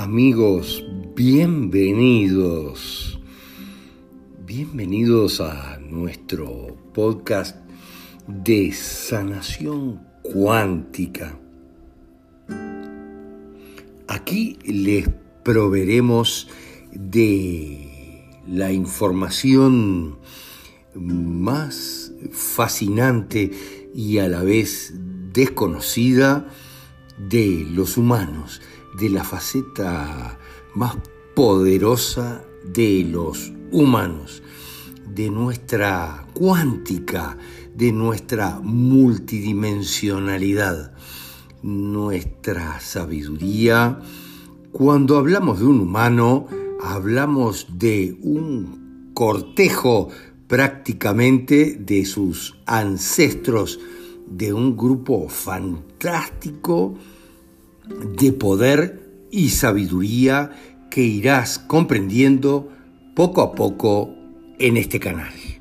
Amigos, bienvenidos. Bienvenidos a nuestro podcast de sanación cuántica. Aquí les proveeremos de la información más fascinante y a la vez desconocida de los humanos, de la faceta más poderosa de los humanos, de nuestra cuántica, de nuestra multidimensionalidad, nuestra sabiduría. Cuando hablamos de un humano, hablamos de un cortejo prácticamente de sus ancestros, de un grupo fantástico de poder y sabiduría que irás comprendiendo poco a poco en este canal.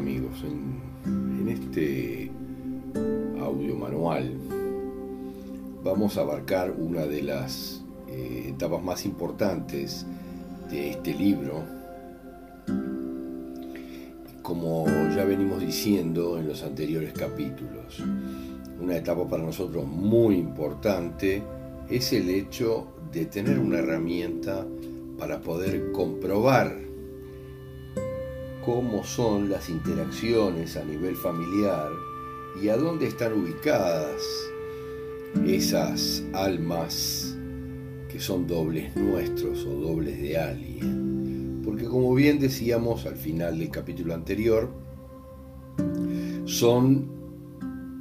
Amigos, en, este audio manual vamos a abarcar una de las eh, etapas más importantes de este libro. Como ya venimos diciendo en los anteriores capítulos, una etapa para nosotros muy importante es el hecho de tener una herramienta para poder comprobar cómo son las interacciones a nivel familiar y a dónde están ubicadas esas almas que son dobles nuestros o dobles de alguien. Porque como bien decíamos al final del capítulo anterior, son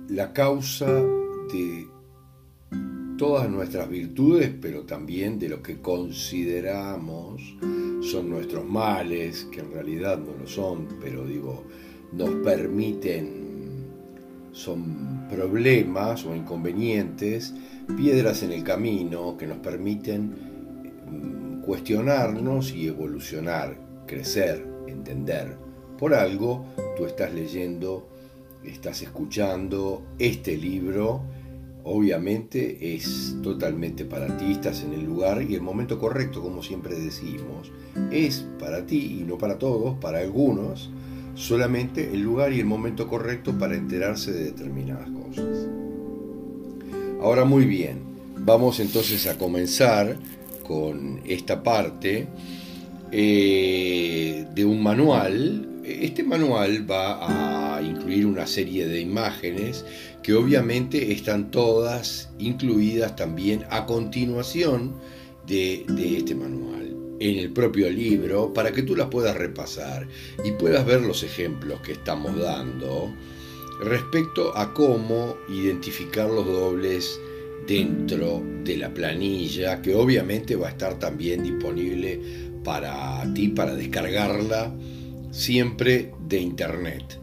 la causa de todas nuestras virtudes, pero también de lo que consideramos son nuestros males, que en realidad no lo son, pero digo, nos permiten, son problemas o inconvenientes, piedras en el camino que nos permiten mm, cuestionarnos y evolucionar, crecer, entender. Por algo tú estás leyendo, estás escuchando este libro, obviamente es totalmente para ti, estás en el lugar y el momento correcto, como siempre decimos, es para ti y no para todos, para algunos, solamente el lugar y el momento correcto para enterarse de determinadas cosas. Ahora muy bien, vamos entonces a comenzar con esta parte eh, de un manual. Este manual va a incluir una serie de imágenes que obviamente están todas incluidas también a continuación de, este manual, en el propio libro, para que tú las puedas repasar y puedas ver los ejemplos que estamos dando respecto a cómo identificar los dobles dentro de la planilla, que obviamente va a estar también disponible para ti, para descargarla siempre de internet.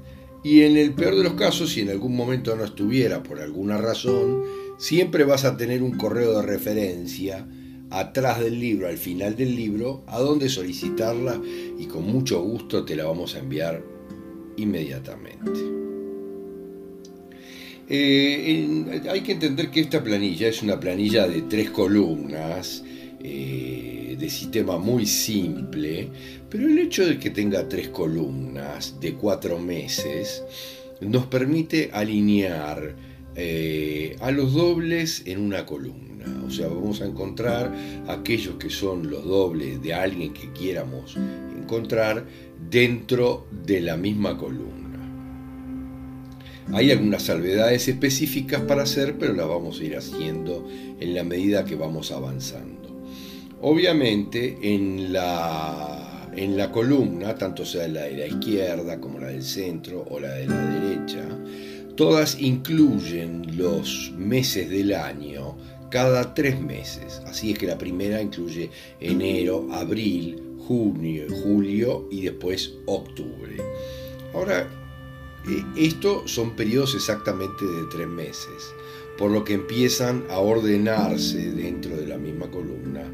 Y en el peor de los casos, si en algún momento no estuviera por alguna razón, siempre vas a tener un correo de referencia atrás del libro, al final del libro, a donde solicitarla y con mucho gusto te la vamos a enviar inmediatamente. Eh, hay que entender que esta planilla es una planilla de tres columnas, eh, de sistema muy simple, pero el hecho de que tenga tres columnas de cuatro meses nos permite alinear eh, a los dobles en una columna. O sea, vamos a encontrar aquellos que son los dobles de alguien que quieramos encontrar dentro de la misma columna. Hay algunas salvedades específicas para hacer, pero las vamos a ir haciendo en la medida que vamos avanzando. Obviamente en la en la columna, tanto sea la de la izquierda como la del centro o la de la derecha, todas incluyen los meses del año cada tres meses. Así es que la primera incluye enero, abril, junio, julio y después octubre. Ahora, eh, esto son periodos exactamente de tres meses, por lo que empiezan a ordenarse dentro de la misma columna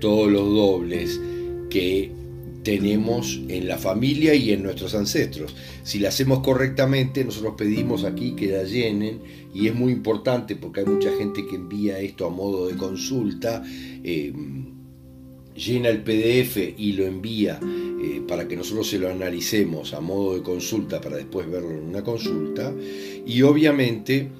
todos los dobles que tenemos en la familia y en nuestros ancestros. Si la hacemos correctamente, nosotros pedimos aquí que la llenen y es muy importante porque hay mucha gente que envía esto a modo de consulta, eh, llena el PDF y lo envía eh, para que nosotros se lo analicemos a modo de consulta para después verlo en una consulta y obviamente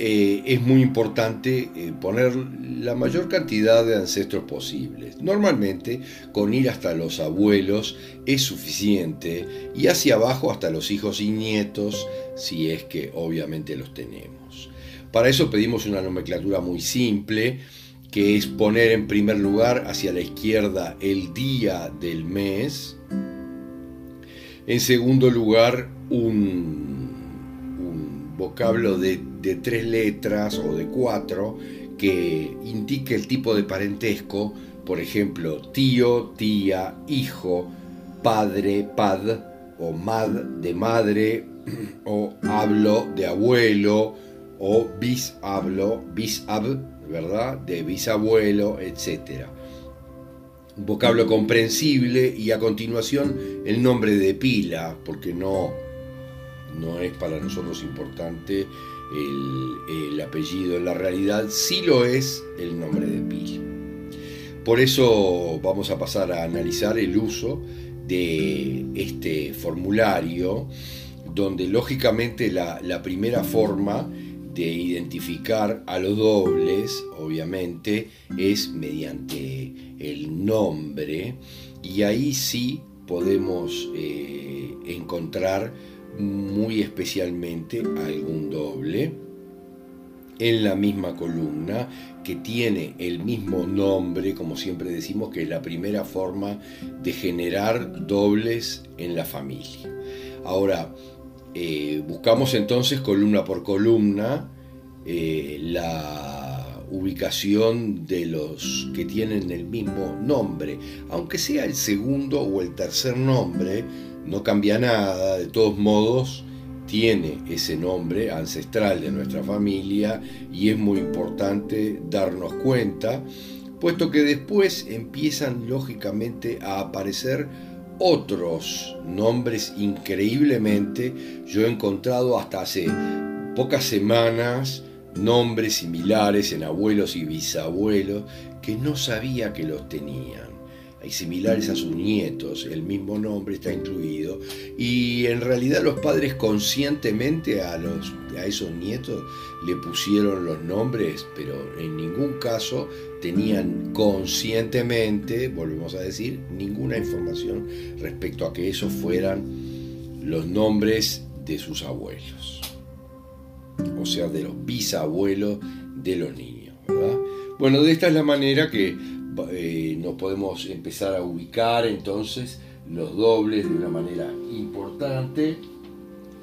eh, es muy importante eh, poner la mayor cantidad de ancestros posibles. Normalmente con ir hasta los abuelos es suficiente y hacia abajo hasta los hijos y nietos si es que obviamente los tenemos. Para eso pedimos una nomenclatura muy simple que es poner en primer lugar hacia la izquierda el día del mes. En segundo lugar un, un vocablo de de tres letras o de cuatro que indique el tipo de parentesco, por ejemplo, tío, tía, hijo, padre, pad, o mad de madre, o hablo de abuelo, o bishablo, bisab, ¿verdad? De bisabuelo, etc. Un vocablo comprensible y a continuación el nombre de pila, porque no, no es para nosotros importante el, apellido en la realidad, sí lo es el nombre de pila. Por eso vamos a pasar a analizar el uso de este formulario, donde lógicamente la, primera forma de identificar a los dobles, obviamente, es mediante el nombre, y ahí sí podemos eh, encontrar muy especialmente algún doble en la misma columna que tiene el mismo nombre, como siempre decimos, que es la primera forma de generar dobles en la familia. Ahora, eh, buscamos entonces columna por columna eh, la ubicación de los que tienen el mismo nombre, aunque sea el segundo o el tercer nombre, no cambia nada, de todos modos tiene ese nombre ancestral de nuestra familia y es muy importante darnos cuenta, puesto que después empiezan lógicamente a aparecer otros nombres increíblemente. Yo he encontrado hasta hace pocas semanas nombres similares en abuelos y bisabuelos que no sabía que los tenían hay similares a sus nietos, el mismo nombre está incluido, y en realidad los padres conscientemente a, los, a esos nietos le pusieron los nombres, pero en ningún caso tenían conscientemente, volvemos a decir, ninguna información respecto a que esos fueran los nombres de sus abuelos, o sea, de los bisabuelos de los niños. Bueno, de esta es la manera que eh, nos podemos empezar a ubicar entonces los dobles de una manera importante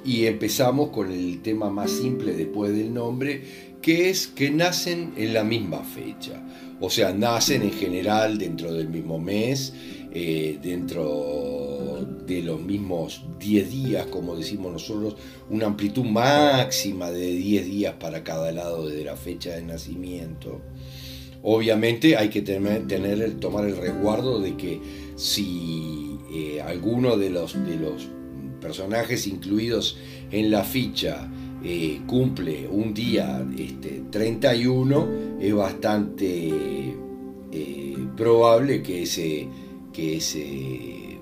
y empezamos con el tema más simple después del nombre, que es que nacen en la misma fecha. O sea, nacen en general dentro del mismo mes, eh, dentro de los mismos 10 días, como decimos nosotros, una amplitud máxima de 10 días para cada lado de la fecha de nacimiento. Obviamente hay que tener, tomar el resguardo de que si eh, alguno de los, personajes incluidos en la ficha eh, cumple un día este, 31, es bastante eh, probable que ese, que ese,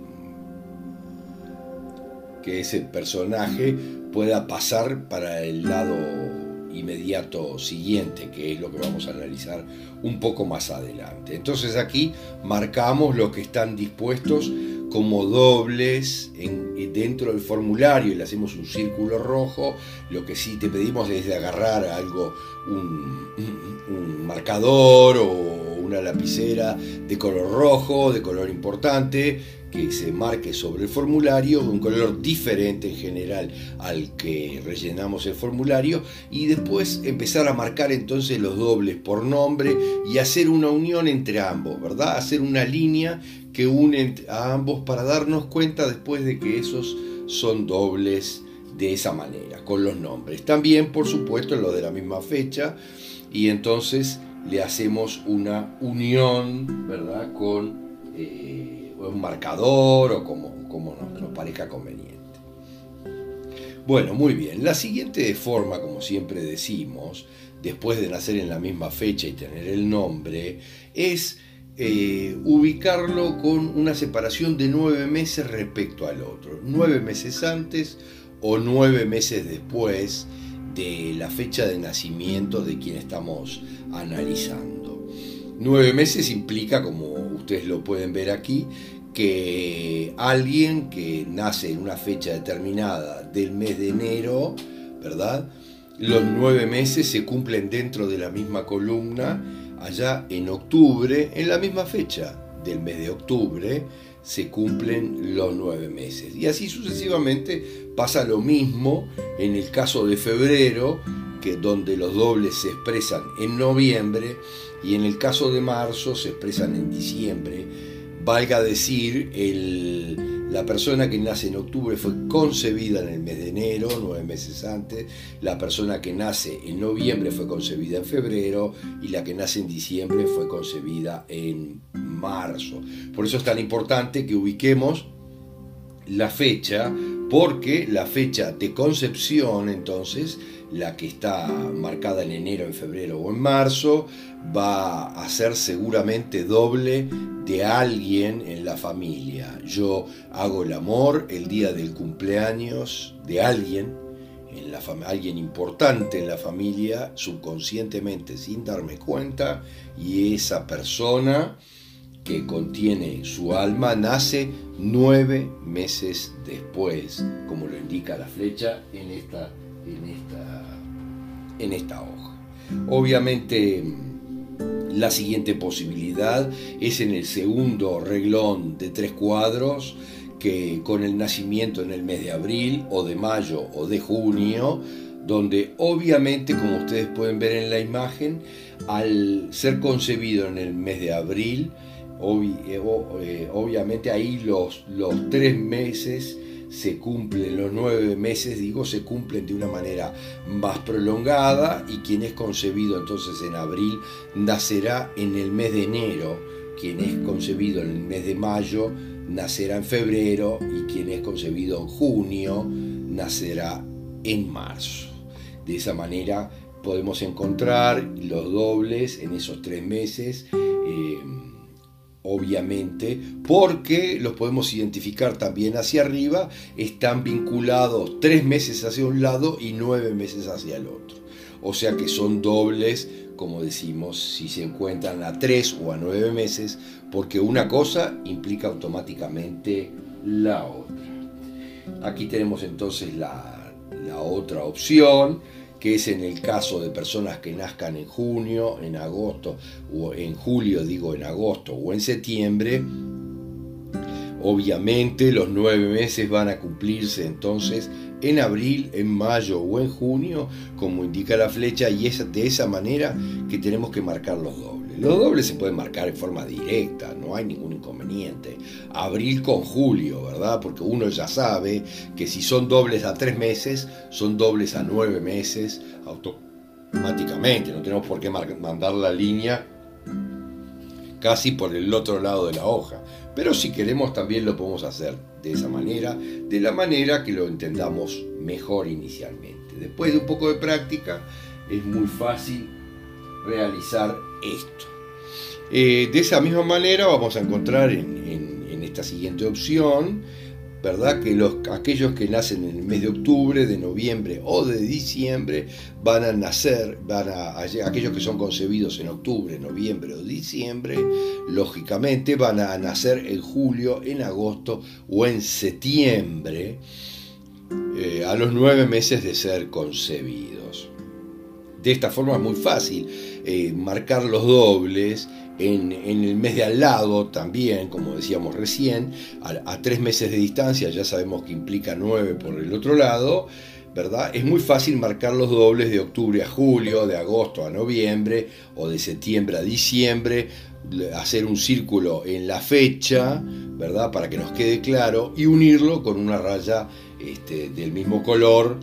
que ese personaje pueda pasar para el lado inmediato siguiente, que es lo que vamos a analizar un poco más adelante. Entonces aquí marcamos lo que están dispuestos como dobles dentro del formulario y le hacemos un círculo rojo. Lo que sí te pedimos es de agarrar algo, un marcador o una lapicera de color rojo, de color importante, que se marque sobre el formulario, un color diferente en general al que rellenamos el formulario, y después empezar a marcar entonces los dobles por nombre y hacer una unión entre ambos, ¿verdad? Hacer una línea que une a ambos para darnos cuenta después de que esos son dobles de esa manera, con los nombres. También, por supuesto, los de la misma fecha, y entonces le hacemos una unión, ¿verdad?, con eh, un marcador o como, como nos, parezca conveniente. Bueno, muy bien. La siguiente forma, como siempre decimos, después de nacer en la misma fecha y tener el nombre, es eh, ubicarlo con una separación de nueve meses respecto al otro. Nueve meses antes o nueve meses después de la fecha de nacimiento de quien estamos analizando. Nueve meses implica, como ustedes lo pueden ver aquí, que alguien que nace en una fecha determinada del mes de enero, ¿verdad? Los nueve meses se cumplen dentro de la misma columna, allá en octubre, en la misma fecha del mes de octubre, se cumplen los nueve meses. Y así sucesivamente pasa lo mismo en el caso de febrero, que donde los dobles se expresan en noviembre, y en el caso de marzo se expresan en diciembre. Valga decir, la persona que nace en octubre fue concebida en el mes de enero, nueve meses antes. La persona que nace en noviembre fue concebida en febrero y la que nace en diciembre fue concebida en marzo. Por eso es tan importante que ubiquemos la fecha, porque la fecha de concepción, entonces, la que está marcada en enero, en febrero o en marzo, va a ser seguramente doble de alguien en la familia. Yo hago el amor el día del cumpleaños de alguien, en la alguien importante en la familia, subconscientemente, sin darme cuenta, y esa persona que contiene su alma nace nueve meses después, como lo indica la flecha en esta, en esta, en esta hoja. Obviamente, la siguiente posibilidad es en el segundo reglón de tres cuadros, que con el nacimiento en el mes de abril o de mayo o de junio, donde obviamente, como ustedes pueden ver en la imagen, al ser concebido en el mes de abril, eh, eh, obviamente ahí los, los tres meses se cumplen los nueve meses, digo, se cumplen de una manera más prolongada y quien es concebido entonces en abril nacerá en el mes de enero, quien es concebido en el mes de mayo nacerá en febrero y quien es concebido en junio nacerá en marzo. De esa manera podemos encontrar los dobles en esos tres meses. Eh, obviamente, porque los podemos identificar también hacia arriba, están vinculados tres meses hacia un lado y nueve meses hacia el otro. O sea que son dobles, como decimos, si se encuentran a tres o a nueve meses, porque una cosa implica automáticamente la otra. Aquí tenemos entonces la, la otra opción que es en el caso de personas que nazcan en junio, en agosto, o en julio, digo en agosto o en septiembre, obviamente los nueve meses van a cumplirse entonces en abril, en mayo o en junio, como indica la flecha, y es de esa manera que tenemos que marcar los dobles. Los dobles se pueden marcar en forma directa, no hay ningún inconveniente. Abril con julio, ¿verdad? Porque uno ya sabe que si son dobles a tres meses, son dobles a nueve meses automáticamente. No tenemos por qué mandar la línea casi por el otro lado de la hoja. Pero si queremos también lo podemos hacer de esa manera, de la manera que lo entendamos mejor inicialmente. Después de un poco de práctica es muy fácil realizar esto. Eh, de esa misma manera vamos a encontrar en, esta siguiente opción, ¿verdad? Que los, aquellos que nacen en el mes de octubre, de noviembre o de diciembre van a nacer, van a, aquellos que son concebidos en octubre, noviembre o diciembre, lógicamente van a nacer en julio, en agosto o en septiembre, eh, a los nueve meses de ser concebidos. De esta forma es muy fácil eh, marcar los dobles en, el mes de al lado también, como decíamos recién, a, tres meses de distancia, ya sabemos que implica nueve por el otro lado, ¿verdad? Es muy fácil marcar los dobles de octubre a julio, de agosto a noviembre o de septiembre a diciembre, hacer un círculo en la fecha, ¿verdad? Para que nos quede claro y unirlo con una raya este, del mismo color,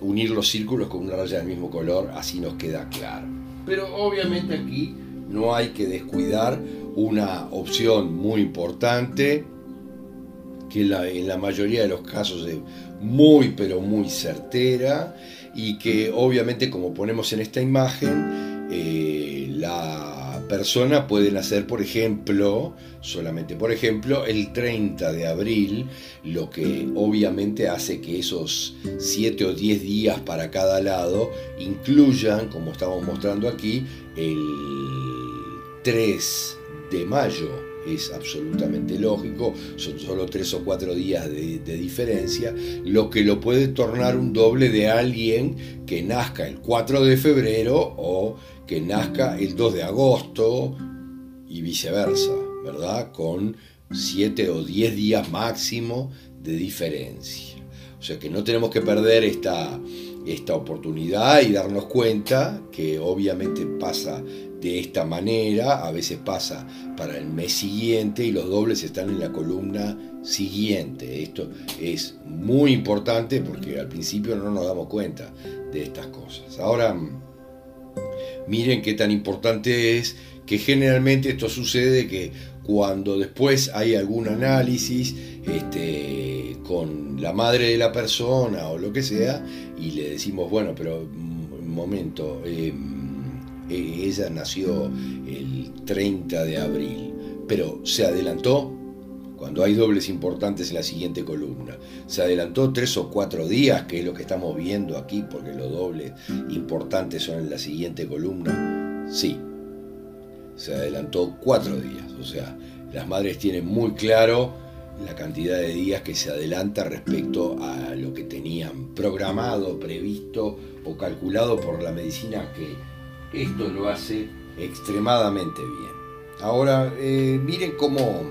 unir los círculos con una raya del mismo color, así nos queda claro. Pero obviamente aquí no hay que descuidar una opción muy importante que en la mayoría de los casos es muy pero muy certera y que obviamente como ponemos en esta imagen, eh, la persona puede nacer, por ejemplo, solamente por ejemplo, el 30 de abril, lo que obviamente hace que esos 7 o 10 días para cada lado incluyan, como estamos mostrando aquí, el 3 de mayo es absolutamente lógico, son solo tres o cuatro días de, diferencia, lo que lo puede tornar un doble de alguien que nazca el 4 de febrero o que nazca el 2 de agosto y viceversa, ¿verdad? Con 7 o 10 días máximo de diferencia. O sea que no tenemos que perder esta, esta oportunidad y darnos cuenta que obviamente pasa de esta manera, a veces pasa para el mes siguiente y los dobles están en la columna siguiente. Esto es muy importante porque al principio no nos damos cuenta de estas cosas. Ahora, miren qué tan importante es que generalmente esto sucede que cuando después hay algún análisis este, con la madre de la persona o lo que sea, y le decimos, bueno, pero un momento, em, eh, ella nació el 30 de abril, pero se adelantó cuando hay dobles importantes en la siguiente columna. Se adelantó tres o cuatro días, que es lo que estamos viendo aquí, porque los dobles importantes son en la siguiente columna. Sí, se adelantó cuatro días. O sea, las madres tienen muy claro la cantidad de días que se adelanta respecto a lo que tenían programado, previsto o calculado por la medicina que esto lo hace extremadamente bien. Ahora, eh, miren cómo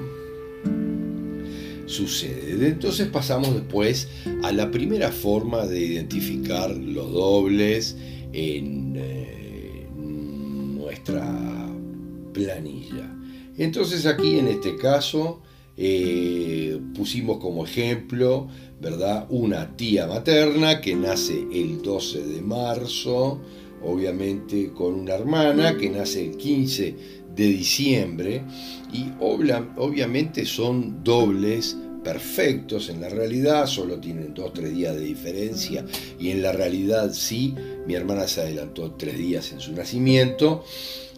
sucede. Entonces pasamos después a la primera forma de identificar los dobles en eh, nuestra planilla. Entonces aquí en este caso eh, pusimos como ejemplo, ¿verdad? Una tía materna que nace el 12 de marzo, obviamente con una hermana que nace el 15 de diciembre y obviamente son dobles perfectos en la realidad, solo tienen dos, tres días de diferencia y en la realidad sí, mi hermana se adelantó tres días en su nacimiento.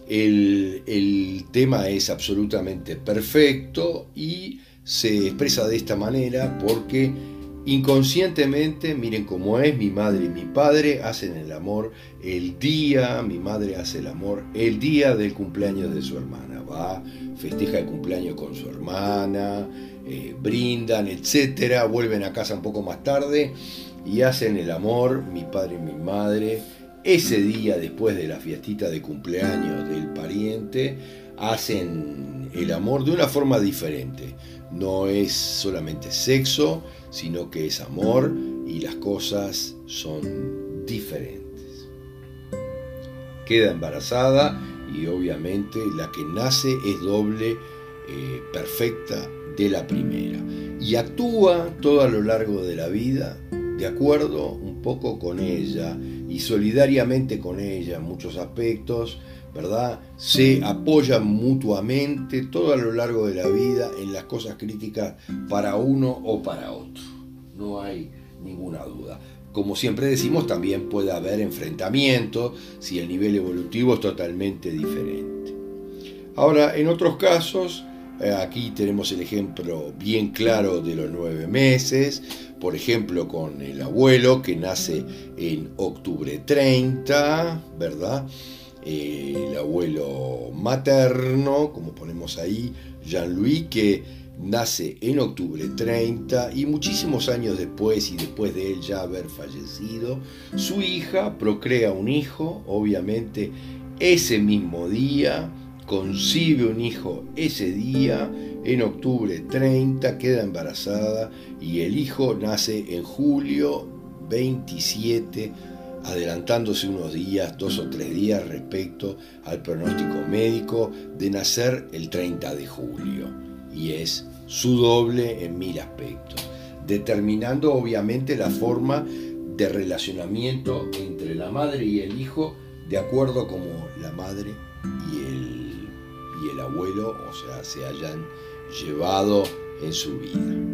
El, el tema es absolutamente perfecto y se expresa de esta manera porque Inconscientemente, miren cómo es, mi madre y mi padre hacen el amor el día, mi madre hace el amor el día del cumpleaños de su hermana. Va, festeja el cumpleaños con su hermana, eh, brindan, etcétera, vuelven a casa un poco más tarde y hacen el amor, mi padre y mi madre, ese día después de la fiestita de cumpleaños del pariente, hacen el amor de una forma diferente. No es solamente sexo, sino que es amor y las cosas son diferentes. Queda embarazada y obviamente la que nace es doble eh, perfecta de la primera y actúa todo a lo largo de la vida de acuerdo un poco con ella y solidariamente con ella en muchos aspectos, ¿verdad? Se apoyan mutuamente todo a lo largo de la vida en las cosas críticas para uno o para otro. No hay ninguna duda. Como siempre decimos, también puede haber enfrentamientos si el nivel evolutivo es totalmente diferente. Ahora, en otros casos, eh, aquí tenemos el ejemplo bien claro de los nueve meses, por ejemplo con el abuelo que nace en octubre 30, ¿verdad? El abuelo materno, como ponemos ahí, Jean-Louis, que nace en octubre 30 y muchísimos años después y después de él ya haber fallecido, su hija procrea un hijo, obviamente ese mismo día, concibe un hijo ese día, en octubre 30, queda embarazada y el hijo nace en julio 27 adelantándose unos días, dos o tres días respecto al pronóstico médico de nacer el 30 de julio. Y es su doble en mil aspectos. determinando obviamente la forma de relacionamiento entre la madre y el hijo de acuerdo como la madre y el, y el abuelo, o sea, se hayan llevado en su vida.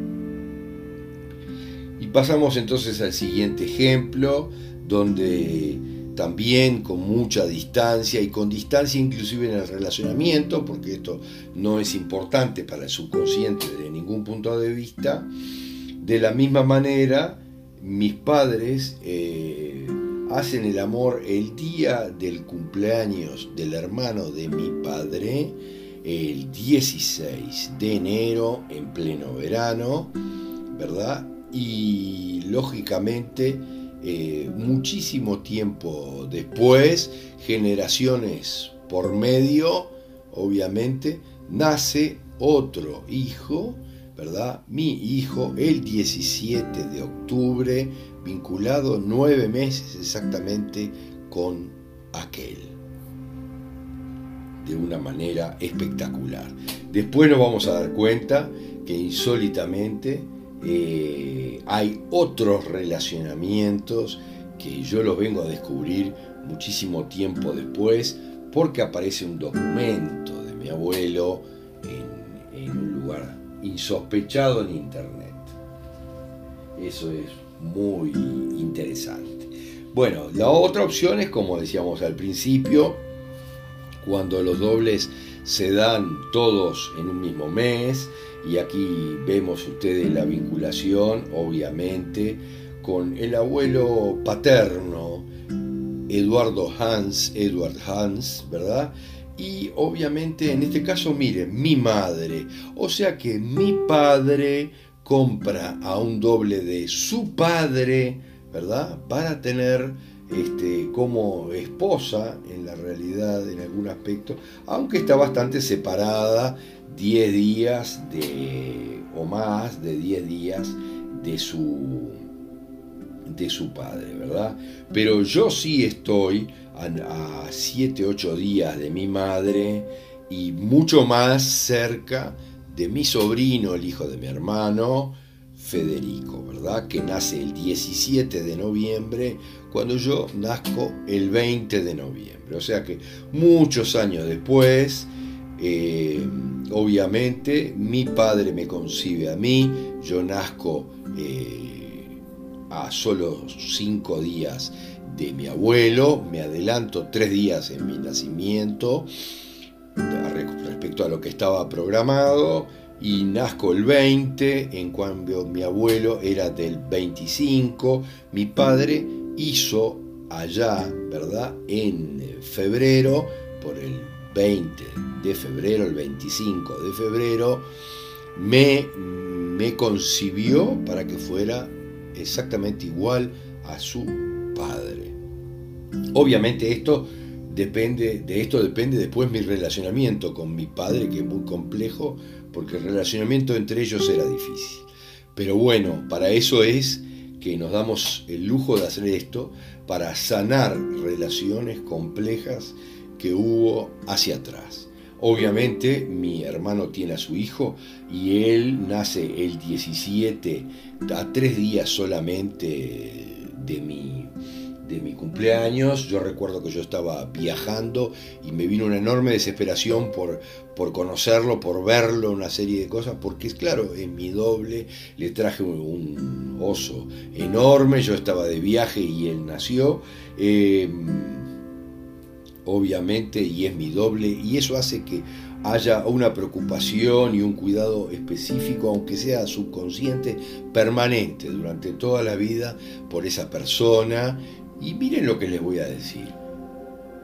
Y pasamos entonces al siguiente ejemplo, donde también con mucha distancia y con distancia inclusive en el relacionamiento, porque esto no es importante para el subconsciente de ningún punto de vista, de la misma manera mis padres eh, hacen el amor el día del cumpleaños del hermano de mi padre, el 16 de enero en pleno verano, ¿verdad? Y lógicamente eh, muchísimo tiempo después, generaciones por medio, obviamente, nace otro hijo, ¿verdad? Mi hijo, el 17 de octubre, vinculado nueve meses exactamente con aquel. De una manera espectacular. Después nos vamos a dar cuenta que insólitamente eh, hay otros relacionamientos que yo los vengo a descubrir muchísimo tiempo después porque aparece un documento de mi abuelo en, en un lugar insospechado en internet. Eso es muy interesante. Bueno, la otra opción es como decíamos al principio, cuando los dobles se dan todos en un mismo mes, y aquí vemos ustedes la vinculación, obviamente, con el abuelo paterno, Eduardo Hans, Edward Hans, ¿verdad? Y obviamente en este caso, miren, mi madre. O sea que mi padre compra a un doble de su padre, ¿verdad? Para tener este, como esposa, en la realidad, en algún aspecto, aunque está bastante separada 10 días de, o más de 10 días de su, de su padre, ¿verdad? Pero yo sí estoy a 7, 8 días de mi madre y mucho más cerca de mi sobrino, el hijo de mi hermano, Federico, ¿verdad? Que nace el 17 de noviembre, cuando yo nazco el 20 de noviembre. O sea que muchos años después, eh, obviamente mi padre me concibe a mí, yo nazco eh, a solo cinco días de mi abuelo, me adelanto tres días en mi nacimiento respecto a lo que estaba programado. Y nazco el 20, en cambio mi abuelo era del 25, mi padre hizo allá, ¿verdad? En febrero, por el 20 de febrero, el 25 de febrero, me, me concibió para que fuera exactamente igual a su padre. Obviamente esto depende, de esto depende después mi relacionamiento con mi padre, que es muy complejo, porque el relacionamiento entre ellos era difícil. Pero bueno, para eso es que nos damos el lujo de hacer esto, para sanar relaciones complejas que hubo hacia atrás. Obviamente mi hermano tiene a su hijo y él nace el 17, a tres días solamente de mi, de mi cumpleaños. Yo recuerdo que yo estaba viajando y me vino una enorme desesperación por, por conocerlo, por verlo, una serie de cosas, porque es claro, en mi doble le traje un, oso enorme, yo estaba de viaje y él nació. Eh, obviamente, y es mi doble, y eso hace que haya una preocupación y un cuidado específico, aunque sea subconsciente, permanente durante toda la vida por esa persona. Y miren lo que les voy a decir.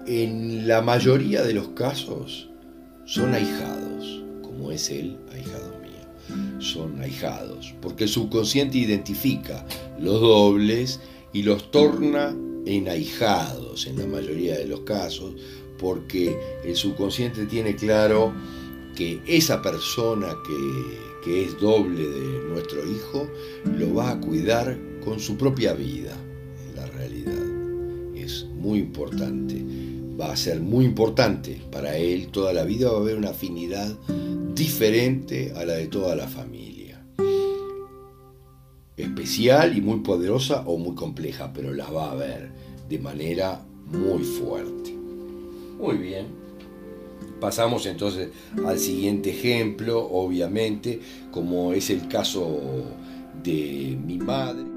En la mayoría de los casos son ahijados, como es el ahijado mío. Son ahijados, porque el subconsciente identifica los dobles y los torna enahijados en la mayoría de los casos, porque el subconsciente tiene claro que esa persona que, es doble de nuestro hijo lo va a cuidar con su propia vida, en la realidad. Es muy importante, va a ser muy importante para él toda la vida, va a haber una afinidad diferente a la de toda la familia. Especial y muy poderosa o muy compleja, pero las va a ver de manera muy fuerte. Muy bien. Pasamos entonces al siguiente ejemplo, obviamente, como es el caso de mi madre.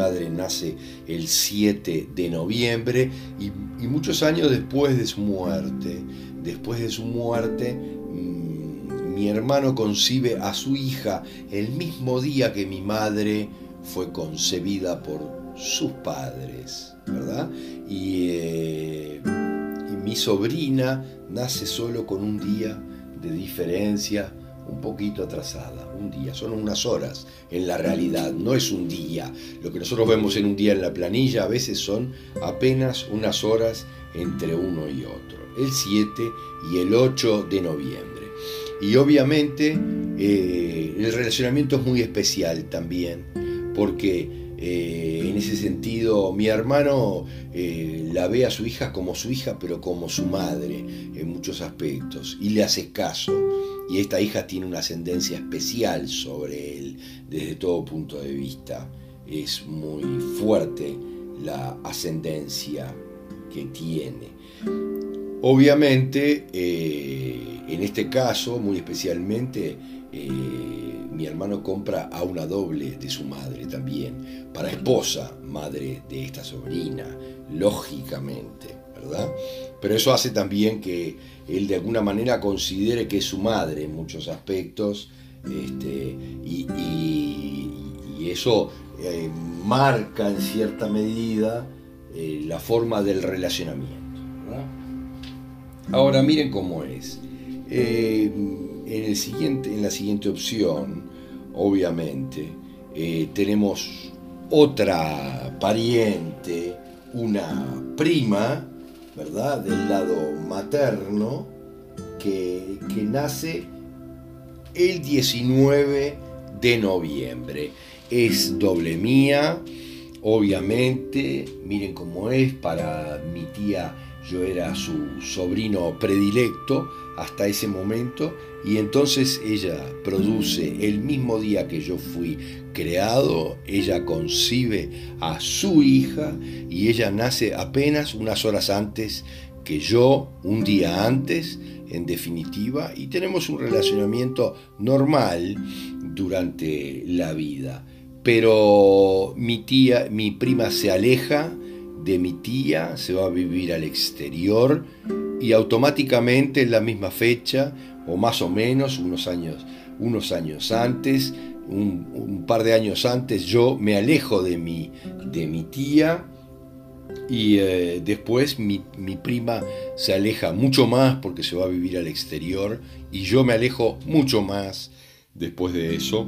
Madre nace el 7 de noviembre y, muchos años después de su muerte, después de su muerte, mm, mi hermano concibe a su hija el mismo día que mi madre fue concebida por sus padres, ¿verdad? Y, eh, y mi sobrina nace solo con un día de diferencia un poquito atrasada, un día, son unas horas en la realidad, no es un día. Lo que nosotros vemos en un día en la planilla a veces son apenas unas horas entre uno y otro, el 7 y el 8 de noviembre. Y obviamente eh, el relacionamiento es muy especial también, porque eh, en ese sentido, mi hermano eh, la ve a su hija como su hija, pero como su madre en muchos aspectos, y le hace caso y esta hija tiene una ascendencia especial sobre él desde todo punto de vista. Es muy fuerte la ascendencia que tiene. Obviamente, eh, en este caso, muy especialmente, eh, mi hermano compra a una doble de su madre también, para esposa, madre de esta sobrina, lógicamente, Pero eso hace también que él de alguna manera considere que es su madre en muchos aspectos, este, y, eso eh, marca en cierta medida eh, la forma del relacionamiento. Ahora miren cómo es. Eh, en, en la siguiente opción, obviamente, tenemos otra pariente, una prima, Del lado materno, que, nace el 19 de noviembre. Es doble mía, obviamente, miren cómo es, para mi tía yo era su sobrino predilecto hasta ese momento y entonces ella produce el mismo día que yo fui creado, ella concibe a su hija y ella nace apenas unas horas antes que yo, un día antes, en definitiva, y tenemos un relacionamiento normal durante la vida. Pero mi tía, mi prima se aleja de mi tía, se va a vivir al exterior y automáticamente en la misma fecha, o más o menos unos años, unos años antes, un, par de años antes, yo me alejo de mi, de mi tía y eh, después mi, mi, prima se aleja mucho más porque se va a vivir al exterior y yo me alejo mucho más después de eso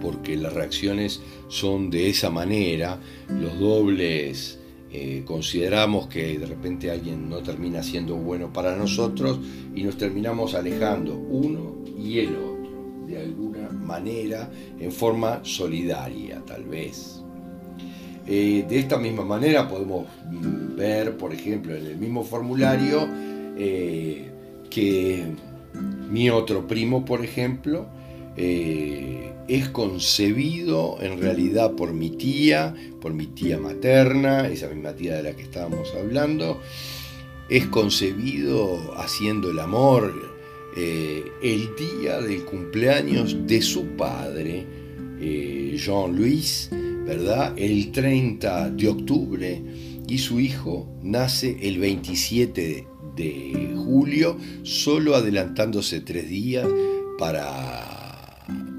porque las reacciones son de esa manera, los dobles eh, consideramos que de repente alguien no termina siendo bueno para nosotros y nos terminamos alejando uno y el otro, de alguna manera, en forma solidaria tal vez. Eh, de esta misma manera podemos ver, por ejemplo, en el mismo formulario, eh, que mi otro primo, por ejemplo, es concebido en realidad por mi tía, por mi tía materna, esa misma tía de la que estábamos hablando, es concebido haciendo el amor eh, el día del cumpleaños de su padre, eh, Jean-Louis, ¿verdad? El 30 de octubre y su hijo nace el 27 de julio, solo adelantándose tres días para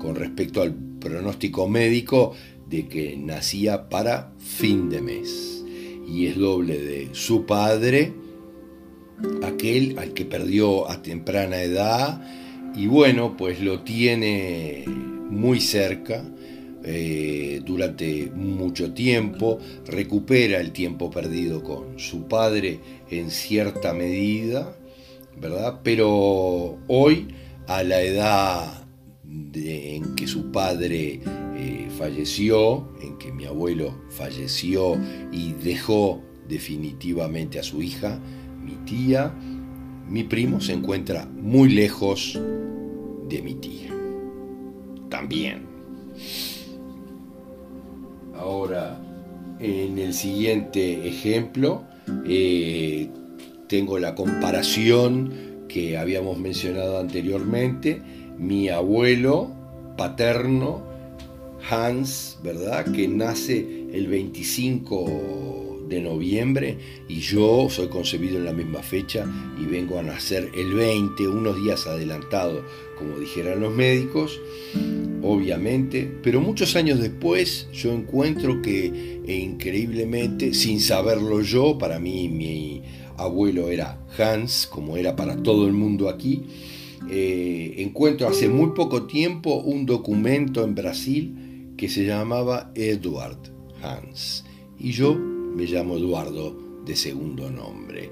con respecto al pronóstico médico de que nacía para fin de mes. Y es doble de su padre, aquel al que perdió a temprana edad, y bueno, pues lo tiene muy cerca eh, durante mucho tiempo, recupera el tiempo perdido con su padre en cierta medida, ¿verdad? Pero hoy a la edad en que su padre eh, falleció, en que mi abuelo falleció y dejó definitivamente a su hija, mi tía, mi primo se encuentra muy lejos de mi tía. También. Ahora, en el siguiente ejemplo, eh, tengo la comparación que habíamos mencionado anteriormente. Mi abuelo paterno, Hans, ¿verdad? Que nace el 25 de noviembre y yo soy concebido en la misma fecha y vengo a nacer el 20, unos días adelantado, como dijeran los médicos, obviamente, pero muchos años después yo encuentro que e increíblemente, sin saberlo yo, para mí mi abuelo era Hans, como era para todo el mundo aquí, eh, encuentro hace muy poco tiempo un documento en Brasil que se llamaba Edward Hans. Y yo me llamo Eduardo de segundo nombre.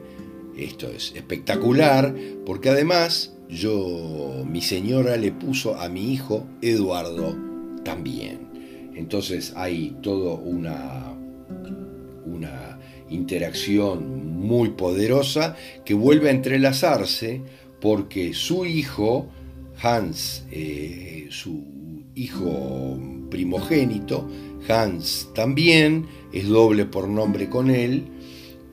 Esto es espectacular porque además yo, mi señora le puso a mi hijo Eduardo también. Entonces hay todo una, una interacción muy poderosa que vuelve a entrelazarse porque su hijo, Hans, eh, su hijo primogénito, Hans también, es doble por nombre con él,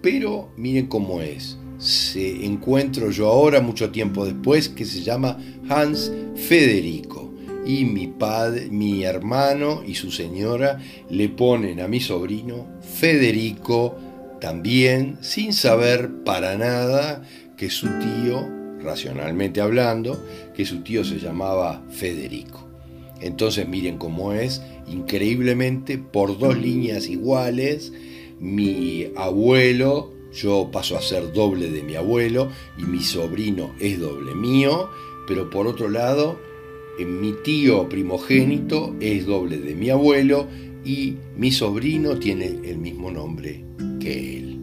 pero miren cómo es. Se encuentro yo ahora, mucho tiempo después, que se llama Hans Federico. Y mi padre, mi hermano y su señora le ponen a mi sobrino Federico también, sin saber para nada que su tío, racionalmente hablando, que su tío se llamaba Federico. Entonces miren cómo es, increíblemente, por dos líneas iguales, mi abuelo, yo paso a ser doble de mi abuelo y mi sobrino es doble mío, pero por otro lado, mi tío primogénito es doble de mi abuelo y mi sobrino tiene el mismo nombre que él.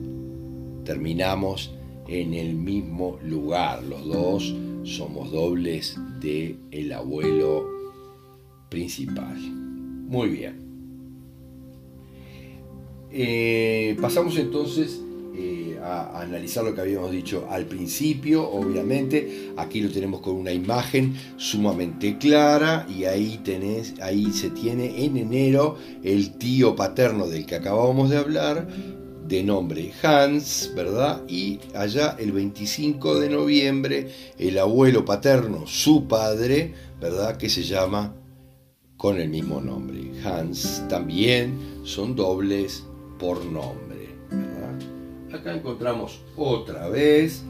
Terminamos en el mismo lugar, los dos somos dobles de el abuelo principal. Muy bien. Eh, pasamos entonces eh, a, analizar lo que habíamos dicho al principio, obviamente. Aquí lo tenemos con una imagen sumamente clara y ahí, tenés, ahí se tiene en enero el tío paterno del que acabábamos de hablar, de nombre Hans, ¿verdad? Y allá el 25 de noviembre el abuelo paterno, su padre, ¿verdad? Que se llama con el mismo nombre. Hans también son dobles por nombre. Acá encontramos otra vez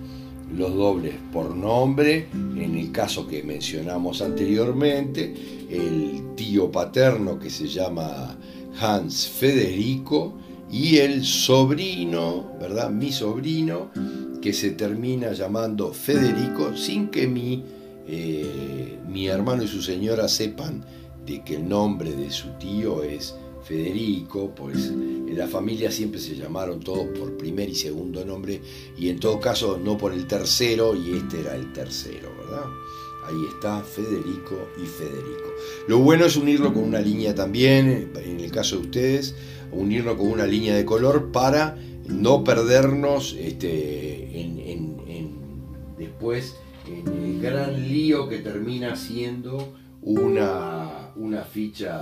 los dobles por nombre, en el caso que mencionamos anteriormente, el tío paterno que se llama Hans Federico y el sobrino, ¿verdad? Mi sobrino, que se termina llamando Federico sin que mi, eh, mi hermano y su señora sepan de que el nombre de su tío es Federico, pues en la familia siempre se llamaron todos por primer y segundo nombre y en todo caso no por el tercero y este era el tercero, ¿verdad? Ahí está Federico y Federico. Lo bueno es unirlo con una línea también, en el caso de ustedes, unirlo con una línea de color para no perdernos este, en, después en el gran lío que termina siendo una una ficha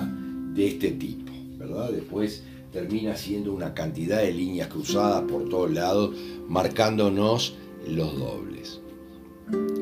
de este tipo, ¿verdad? Después termina siendo una cantidad de líneas cruzadas por todos lados, marcándonos los dobles.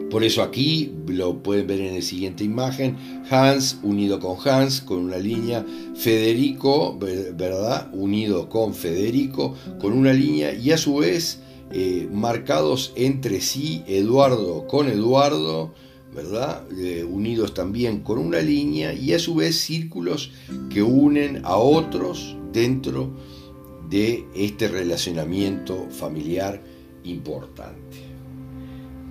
Por eso aquí lo pueden ver en la siguiente imagen, Hans unido con Hans con una línea, Federico, ¿verdad? Unido con Federico con una línea y a su vez eh, marcados entre sí Eduardo con Eduardo, ¿verdad? Eh, unidos también con una línea y a su vez círculos que unen a otros dentro de este relacionamiento familiar importante.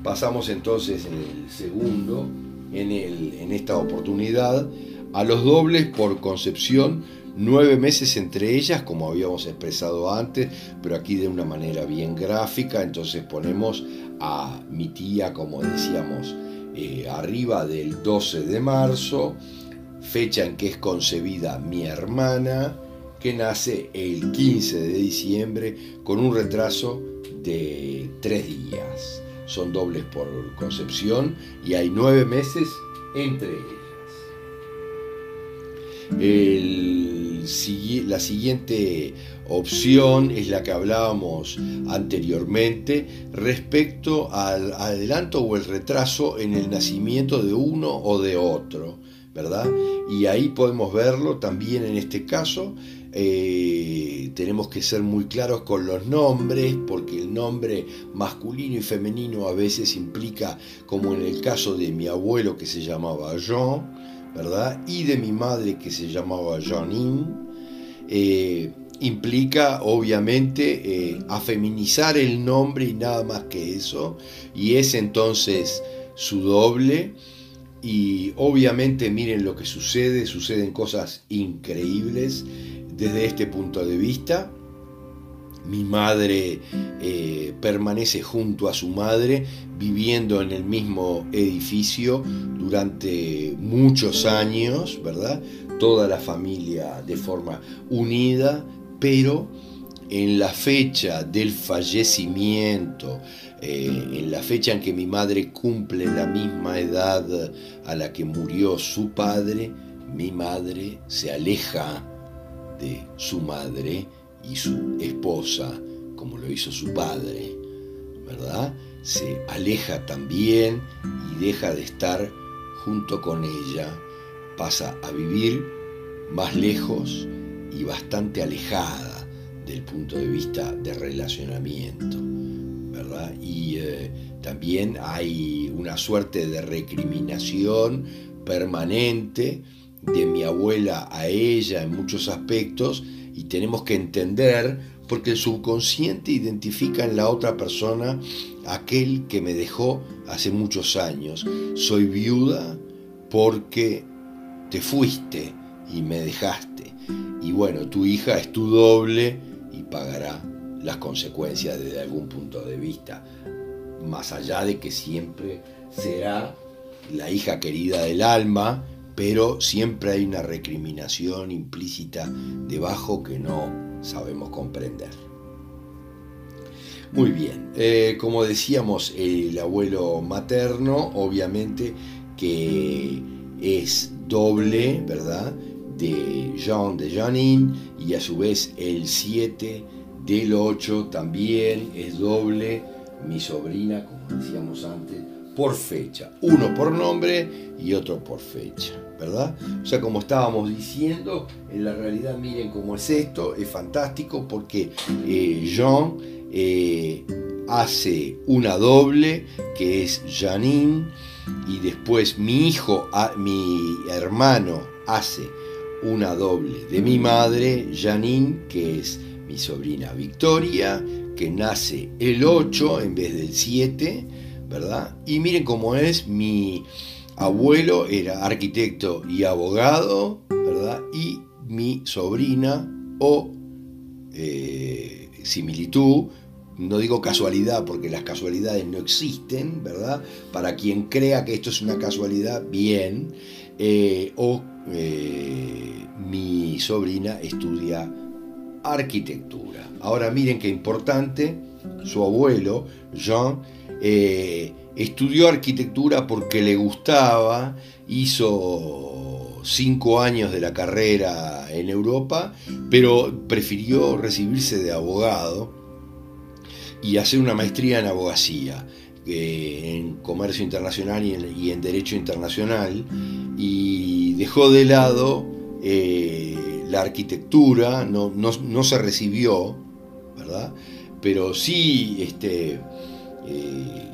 Pasamos entonces en el segundo, en, esta oportunidad, a los dobles por concepción, nueve meses entre ellas, como habíamos expresado antes, pero aquí de una manera bien gráfica, entonces ponemos a mi tía, como decíamos, eh, arriba del 12 de marzo, fecha en que es concebida mi hermana, que nace el 15 de diciembre con un retraso de tres días. Son dobles por concepción y hay nueve meses entre ellas. la siguiente opción es la que hablábamos anteriormente respecto al adelanto o el retraso en el nacimiento de uno o de otro, ¿verdad? Y ahí podemos verlo también en este caso. Eh, tenemos que ser muy claros con los nombres, porque el nombre masculino y femenino a veces implica, como en el caso de mi abuelo que se llamaba Jean, ¿verdad? Y de mi madre que se llamaba Janine. Eh, implica obviamente eh, afeminizar el nombre y nada más que eso, y es entonces su doble, y obviamente miren lo que sucede, suceden cosas increíbles desde este punto de vista. Mi madre eh, permanece junto a su madre, viviendo en el mismo edificio durante muchos años, ¿verdad? Toda la familia de forma unida, pero en la fecha del fallecimiento, eh, en la fecha en que mi madre cumple la misma edad a la que murió su padre, mi madre se aleja de su madre y su esposa, como lo hizo su padre, ¿verdad? Se aleja también y deja de estar junto con ella, pasa a vivir más lejos y bastante alejada del punto de vista de relacionamiento, ¿verdad? Y eh, también hay una suerte de recriminación permanente de mi abuela a ella en muchos aspectos y tenemos que entender porque el subconsciente identifica en la otra persona aquel que me dejó hace muchos años. Soy viuda porque te fuiste y me dejaste. Y bueno, tu hija es tu doble y pagará las consecuencias desde algún punto de vista, más allá de que siempre será la hija querida del alma, pero siempre hay una recriminación implícita debajo que no sabemos comprender. Muy bien, eh, como decíamos, el abuelo materno, obviamente que es doble, ¿verdad? de Jean de Janine y a su vez el 7 del 8 también es doble mi sobrina, como decíamos antes, por fecha. Uno por nombre y otro por fecha, ¿verdad? O sea, como estábamos diciendo, en la realidad miren cómo es esto, es fantástico porque eh, Jean eh, hace una doble que es Janine y después mi hijo, mi hermano hace una doble de mi madre, Janine, que es mi sobrina Victoria, que nace el 8 en vez del 7, ¿verdad? Y miren cómo es, mi abuelo era arquitecto y abogado, ¿verdad? Y mi sobrina o eh, similitud, no digo casualidad porque las casualidades no existen, ¿verdad? Para quien crea que esto es una casualidad, bien, eh, o eh, mi sobrina estudia arquitectura. Ahora miren qué importante, su abuelo, Jean, estudió arquitectura porque le gustaba, hizo cinco años de la carrera en Europa, pero prefirió recibirse de abogado y hacer una maestría en abogacía en comercio internacional y en, derecho internacional y dejó de lado eh, la arquitectura, no, se recibió, ¿verdad? Pero sí este, eh,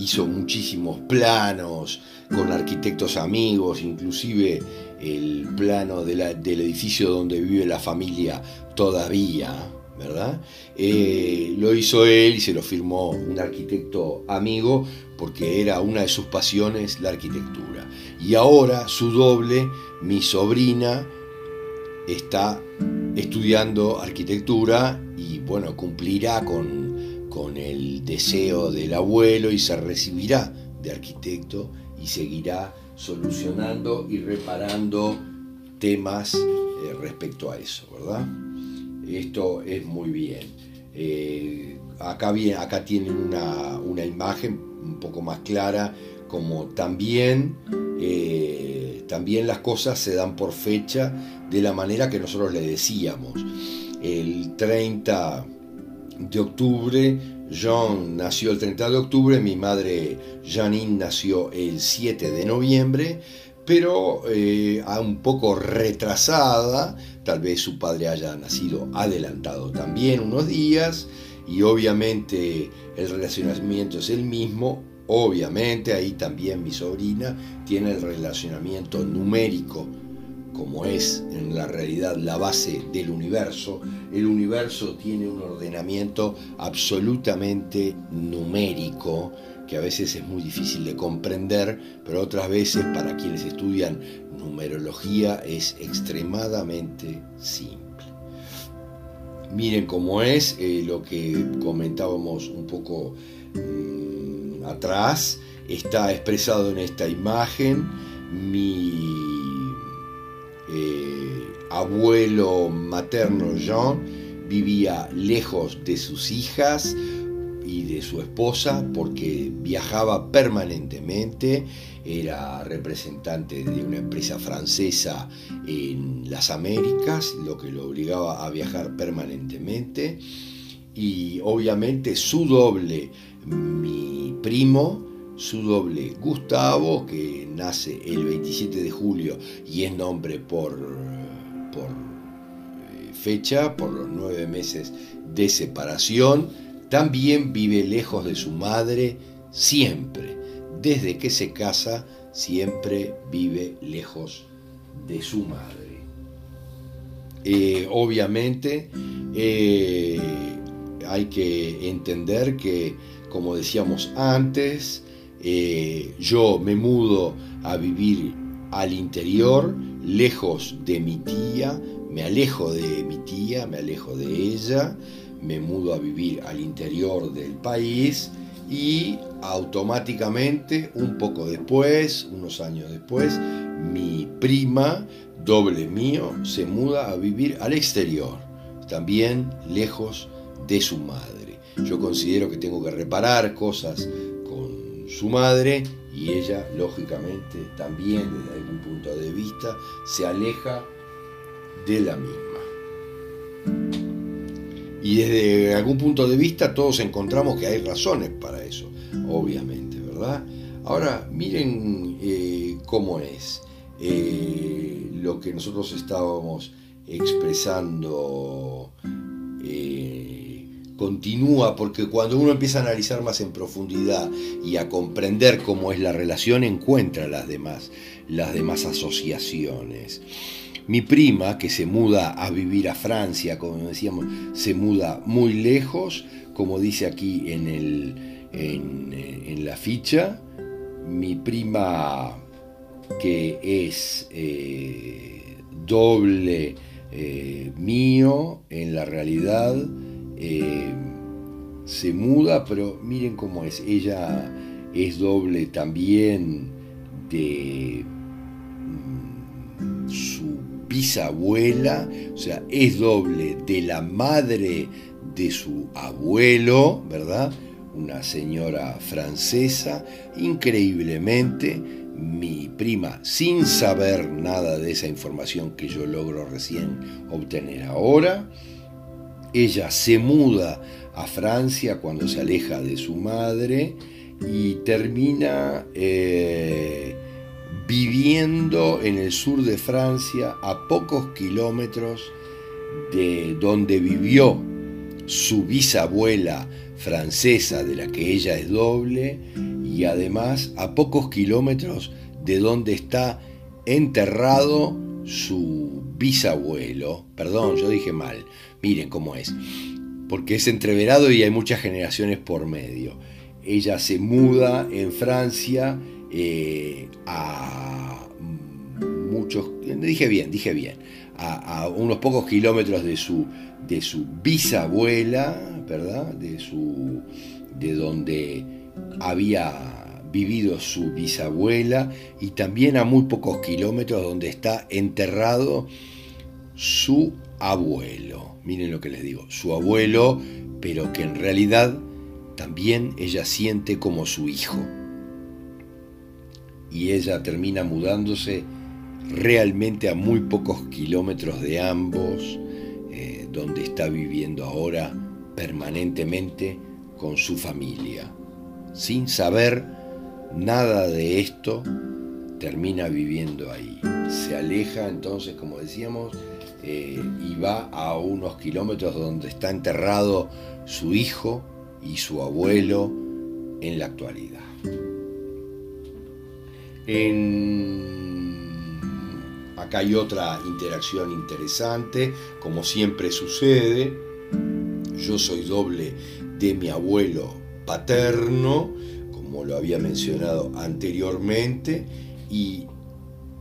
hizo muchísimos planos con arquitectos amigos, inclusive el plano del edificio donde vive la familia todavía, ¿verdad? Eh, lo hizo él y se lo firmó un arquitecto amigo porque era una de sus pasiones la arquitectura. Y ahora su doble, mi sobrina, está estudiando arquitectura y bueno, cumplirá con, con el deseo del abuelo y se recibirá de arquitecto y seguirá solucionando y reparando temas eh, respecto a eso, ¿verdad? Esto es muy bien. Eh, acá, bien acá tienen una, una, imagen un poco más clara, como también, eh, también las cosas se dan por fecha de la manera que nosotros le decíamos. El 30 de octubre, John nació el 30 de octubre, mi madre Janine nació el 7 de noviembre, pero eh, un poco retrasada, tal vez su padre haya nacido adelantado también unos días, y obviamente el relacionamiento es el mismo, obviamente ahí también mi sobrina tiene el relacionamiento numérico como es en la realidad la base del universo, el universo tiene un ordenamiento absolutamente numérico que a veces es muy difícil de comprender, pero otras veces para quienes estudian numerología es extremadamente simple. Miren cómo es eh, lo que comentábamos un poco mm, atrás, está expresado en esta imagen. Mi eh, abuelo materno Jean vivía lejos de sus hijas y de su esposa porque viajaba permanentemente, era representante de una empresa francesa en las Américas, lo que lo obligaba a viajar permanentemente. Y obviamente su doble, mi primo, su doble Gustavo, que nace el 27 de julio y es nombre por, por eh, fecha, por los nueve meses de separación, también vive lejos de su madre siempre. Desde que se casa, siempre vive lejos de su madre. Eh, obviamente, eh, hay que entender que, como decíamos antes, eh, yo me mudo a vivir al interior, lejos de mi tía, me alejo de mi tía, me alejo de ella, me mudo a vivir al interior del país y automáticamente, un poco después, unos años después, mi prima, doble mío, se muda a vivir al exterior, también lejos de su madre. Yo considero que tengo que reparar cosas su madre y ella, lógicamente, también desde algún punto de vista, se aleja de la misma. Y desde algún punto de vista todos encontramos que hay razones para eso, obviamente, ¿verdad? Ahora, miren eh, cómo es eh, lo que nosotros estábamos expresando continúa, porque cuando uno empieza a analizar más en profundidad y a comprender cómo es la relación, encuentra las demás, las demás asociaciones. Mi prima, que se muda a vivir a Francia, como decíamos, se muda muy lejos, como dice aquí en, el, en, la ficha. Mi prima, que es eh, doble eh, mío, en la realidad, eh, se muda, pero miren cómo es. Ella es doble también de mm, su bisabuela, o sea, es doble de la madre de su abuelo, ¿verdad? Una señora francesa, increíblemente, mi prima, sin saber nada de esa información que yo logro recién obtener ahora, ella se muda a Francia cuando se aleja de su madre y termina eh, viviendo en el sur de Francia a pocos kilómetros de donde vivió su bisabuela francesa de la que ella es doble y además a pocos kilómetros de donde está enterrado su bisabuelo, perdón, yo dije mal, Miren cómo es. Porque es entreverado y hay muchas generaciones por medio. Ella se muda en Francia eh, a muchos, dije bien, dije bien, a, unos pocos kilómetros de su, de su bisabuela, ¿verdad? De, su, de donde había vivido su bisabuela y también a muy pocos kilómetros donde está enterrado su abuelo. Miren lo que les digo, su abuelo, pero que en realidad también ella siente como su hijo. Y ella termina mudándose realmente a muy pocos kilómetros de ambos, eh, donde está viviendo ahora permanentemente con su familia. Sin saber nada de esto, termina viviendo ahí. Se aleja entonces, como decíamos, eh, y va a unos kilómetros donde está enterrado su hijo y su abuelo en la actualidad. Acá hay otra interacción interesante, como siempre sucede. Yo soy doble de mi abuelo paterno, como lo había mencionado anteriormente, y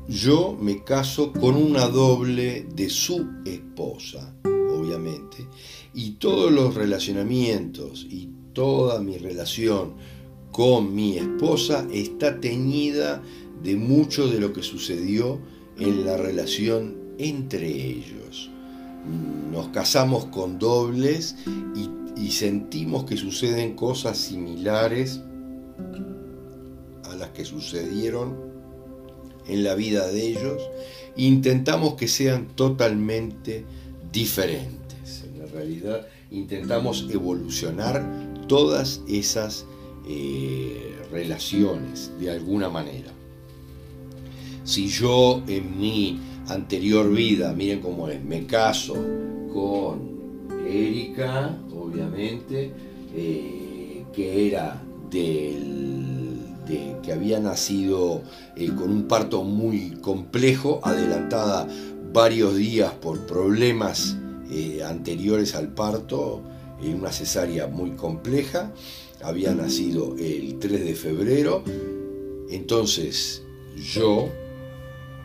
yo me caso con una doble de su esposa, obviamente, y todos los relacionamientos y toda mi relación con mi esposa está teñida de mucho de lo que sucedió en la relación entre ellos. Nos casamos con dobles y, sentimos que suceden cosas similares a las que sucedieron en la vida de ellos, intentamos que sean totalmente diferentes. En la realidad intentamos evolucionar todas esas eh, relaciones de alguna manera. Si yo en mi anterior vida, miren cómo es, me caso con Erika, obviamente, eh, que era del que había nacido eh, con un parto muy complejo, adelantada varios días por problemas eh, anteriores al parto, en una cesárea muy compleja, había nacido el 3 de febrero, entonces yo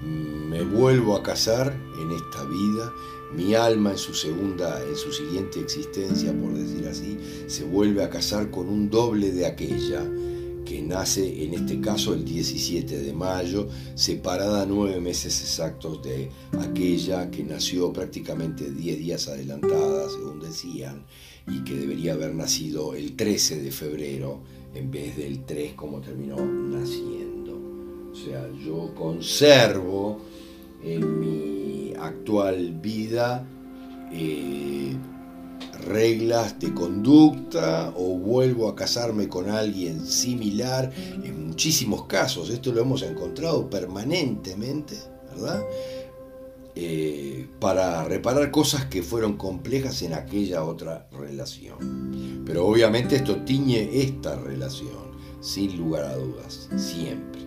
me vuelvo a casar en esta vida, mi alma en su segunda, en su siguiente existencia, por decir así, se vuelve a casar con un doble de aquella que nace en este caso el 17 de mayo, separada nueve meses exactos de aquella que nació prácticamente 10 días adelantada, según decían, y que debería haber nacido el 13 de febrero en vez del 3 como terminó naciendo. O sea, yo conservo en mi actual vida eh, reglas de conducta o vuelvo a casarme con alguien similar. En muchísimos casos, esto lo hemos encontrado permanentemente, ¿verdad? Eh, para reparar cosas que fueron complejas en aquella otra relación. Pero obviamente esto tiñe esta relación, sin lugar a dudas, siempre.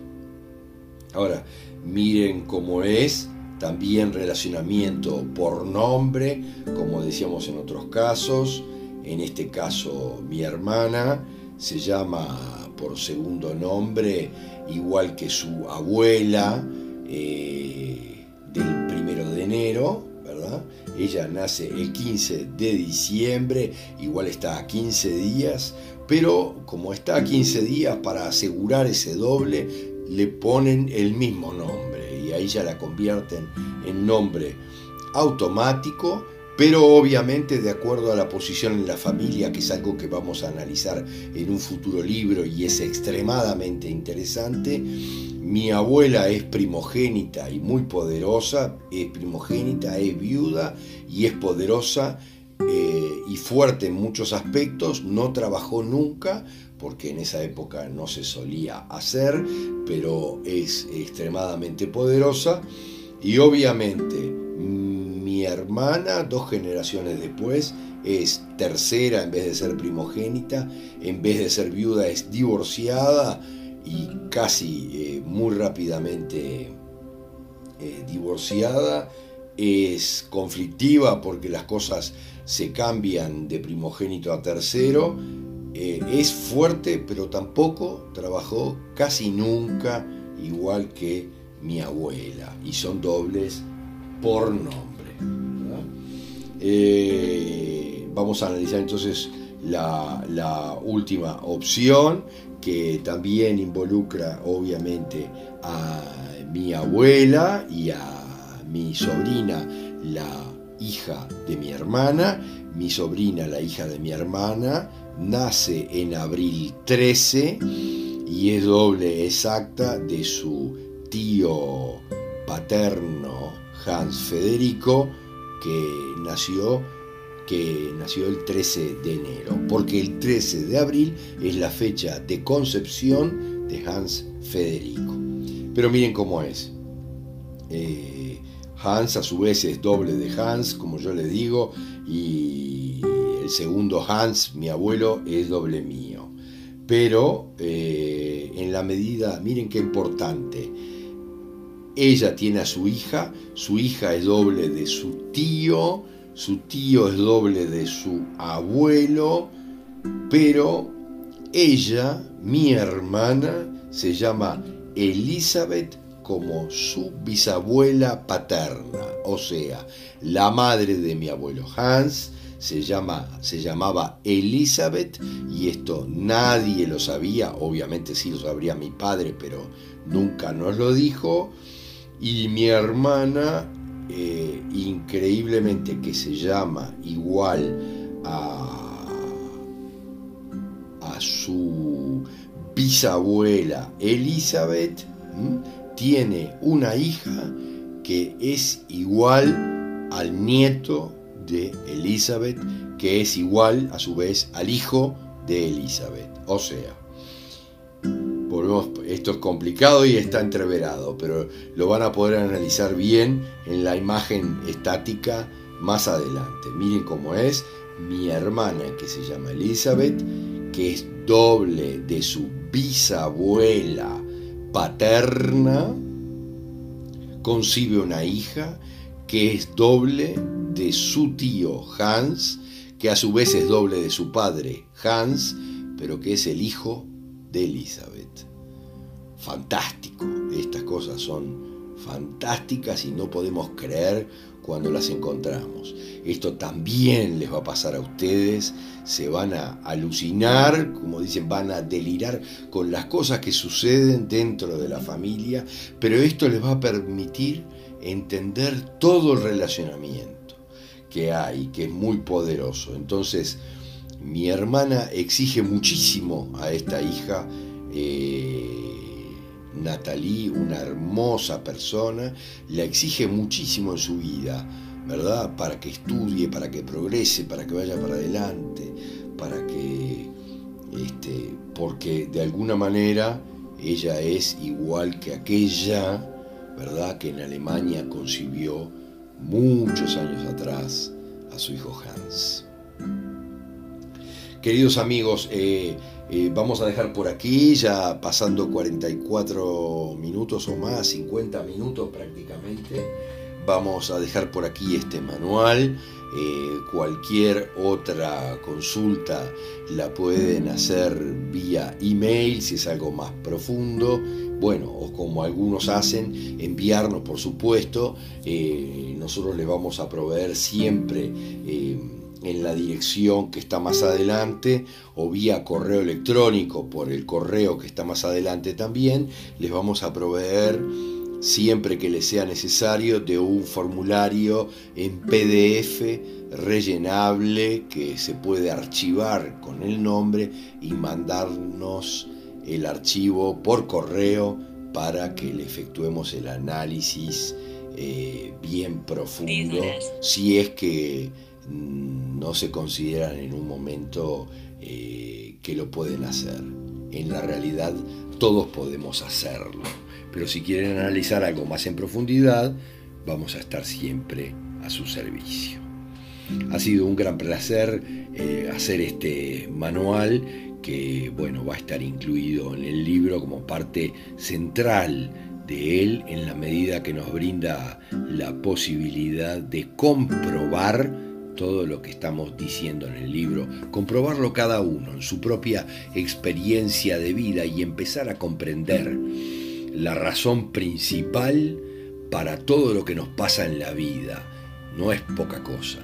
Ahora, miren cómo es también relacionamiento por nombre, como decíamos en otros casos, en este caso mi hermana se llama por segundo nombre igual que su abuela eh, del primero de enero, ¿verdad? Ella nace el 15 de diciembre, igual está a 15 días, pero como está a 15 días, para asegurar ese doble, le ponen el mismo nombre ahí ya la convierten en nombre automático, pero obviamente de acuerdo a la posición en la familia, que es algo que vamos a analizar en un futuro libro y es extremadamente interesante. Mi abuela es primogénita y muy poderosa, es primogénita, es viuda y es poderosa eh, y fuerte en muchos aspectos, no trabajó nunca, porque en esa época no se solía hacer, pero es extremadamente poderosa. Y obviamente mi hermana, dos generaciones después, es tercera en vez de ser primogénita, en vez de ser viuda es divorciada y casi eh, muy rápidamente eh, divorciada, es conflictiva porque las cosas se cambian de primogénito a tercero eh, es fuerte, pero tampoco trabajó casi nunca igual que mi abuela. Y son dobles por nombre. Eh, vamos a analizar entonces la, última opción, que también involucra obviamente a mi abuela y a mi sobrina, la hija de mi hermana, mi sobrina, la hija de mi hermana, nace en abril 13 y es doble exacta de su tío paterno Hans Federico, que nació, que nació el 13 de enero, porque el 13 de abril es la fecha de concepción de Hans Federico. Pero miren cómo es. Eh, Hans a su vez es doble de Hans, como yo le digo, y el segundo Hans, mi abuelo, es doble mío. Pero eh, en la medida, miren qué importante, ella tiene a su hija, su hija es doble de su tío, su tío es doble de su abuelo, pero ella, mi hermana, se llama Elizabeth como su bisabuela paterna, o sea, la madre de mi abuelo Hans se, llama, se llamaba Elizabeth y esto nadie lo sabía, obviamente sí lo sabría mi padre, pero nunca nos lo dijo, y mi hermana, eh, increíblemente que se llama igual a, a su bisabuela Elizabeth, tiene una hija que es igual al nieto de Elizabeth, que es igual a su vez al hijo de Elizabeth. O sea, volvemos, esto es complicado y está entreverado, pero lo van a poder analizar bien en la imagen estática más adelante. Miren cómo es mi hermana que se llama Elizabeth, que es doble de su bisabuela paterna concibe una hija que es doble de su tío Hans, que a su vez es doble de su padre Hans, pero que es el hijo de Elizabeth. Fantástico, estas cosas son fantásticas y no podemos creer cuando las encontramos. Esto también les va a pasar a ustedes, se van a alucinar, como dicen, van a delirar con las cosas que suceden dentro de la familia, pero esto les va a permitir entender todo el relacionamiento que hay, que es muy poderoso. Entonces, mi hermana exige muchísimo a esta hija. Eh, Natalie, una hermosa persona, la exige muchísimo en su vida, ¿verdad? Para que estudie, para que progrese, para que vaya para adelante, para que, este, porque de alguna manera ella es igual que aquella, ¿verdad? Que en Alemania concibió muchos años atrás a su hijo Hans. Queridos amigos, eh, eh, vamos a dejar por aquí, ya pasando 44 minutos o más, 50 minutos prácticamente. Vamos a dejar por aquí este manual. Eh, cualquier otra consulta la pueden hacer vía email si es algo más profundo. Bueno, o como algunos hacen, enviarnos por supuesto. nosotros les vamos a proveer siempre en la dirección que está más adelante o vía correo electrónico por el correo que está más adelante también, les vamos a proveer siempre que les sea necesario de un formulario en PDF rellenable que se puede archivar con el nombre y mandarnos el archivo por correo para que le efectuemos el análisis eh, bien profundo si es que no se consideran en un momento eh, que lo pueden hacer. En la realidad todos podemos hacerlo, pero si quieren analizar algo más en profundidad, vamos a estar siempre a su servicio. Ha sido un gran placer eh, hacer este manual que bueno, va a estar incluido en el libro como parte central de él en la medida que nos brinda la posibilidad de comprobar todo lo que estamos diciendo en el libro, comprobarlo cada uno en su propia experiencia de vida y empezar a comprender la razón principal para todo lo que nos pasa en la vida. No es poca cosa.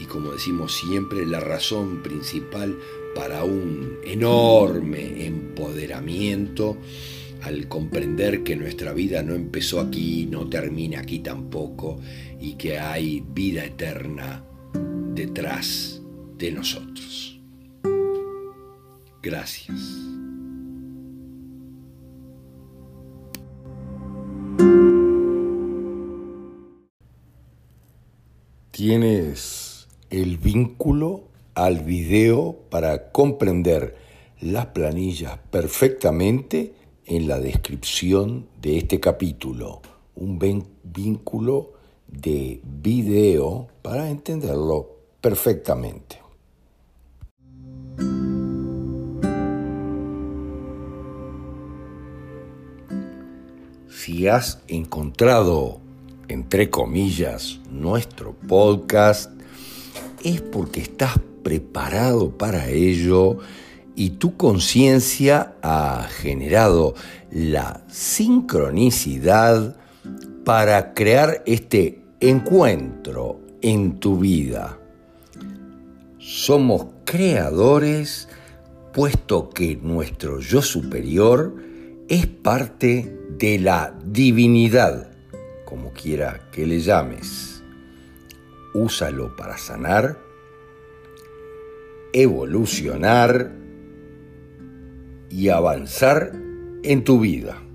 y como decimos siempre, la razón principal para un enorme empoderamiento al comprender que nuestra vida no empezó aquí, no termina aquí tampoco y que hay vida eterna detrás de nosotros. Gracias. Tienes el vínculo al video para comprender las planillas perfectamente en la descripción de este capítulo. Un vínculo de video para entenderlo perfectamente. Si has encontrado, entre comillas, nuestro podcast, es porque estás preparado para ello y tu conciencia ha generado la sincronicidad para crear este encuentro en tu vida. Somos creadores puesto que nuestro yo superior es parte de la divinidad, como quiera que le llames. Úsalo para sanar evolucionar y avanzar en tu vida.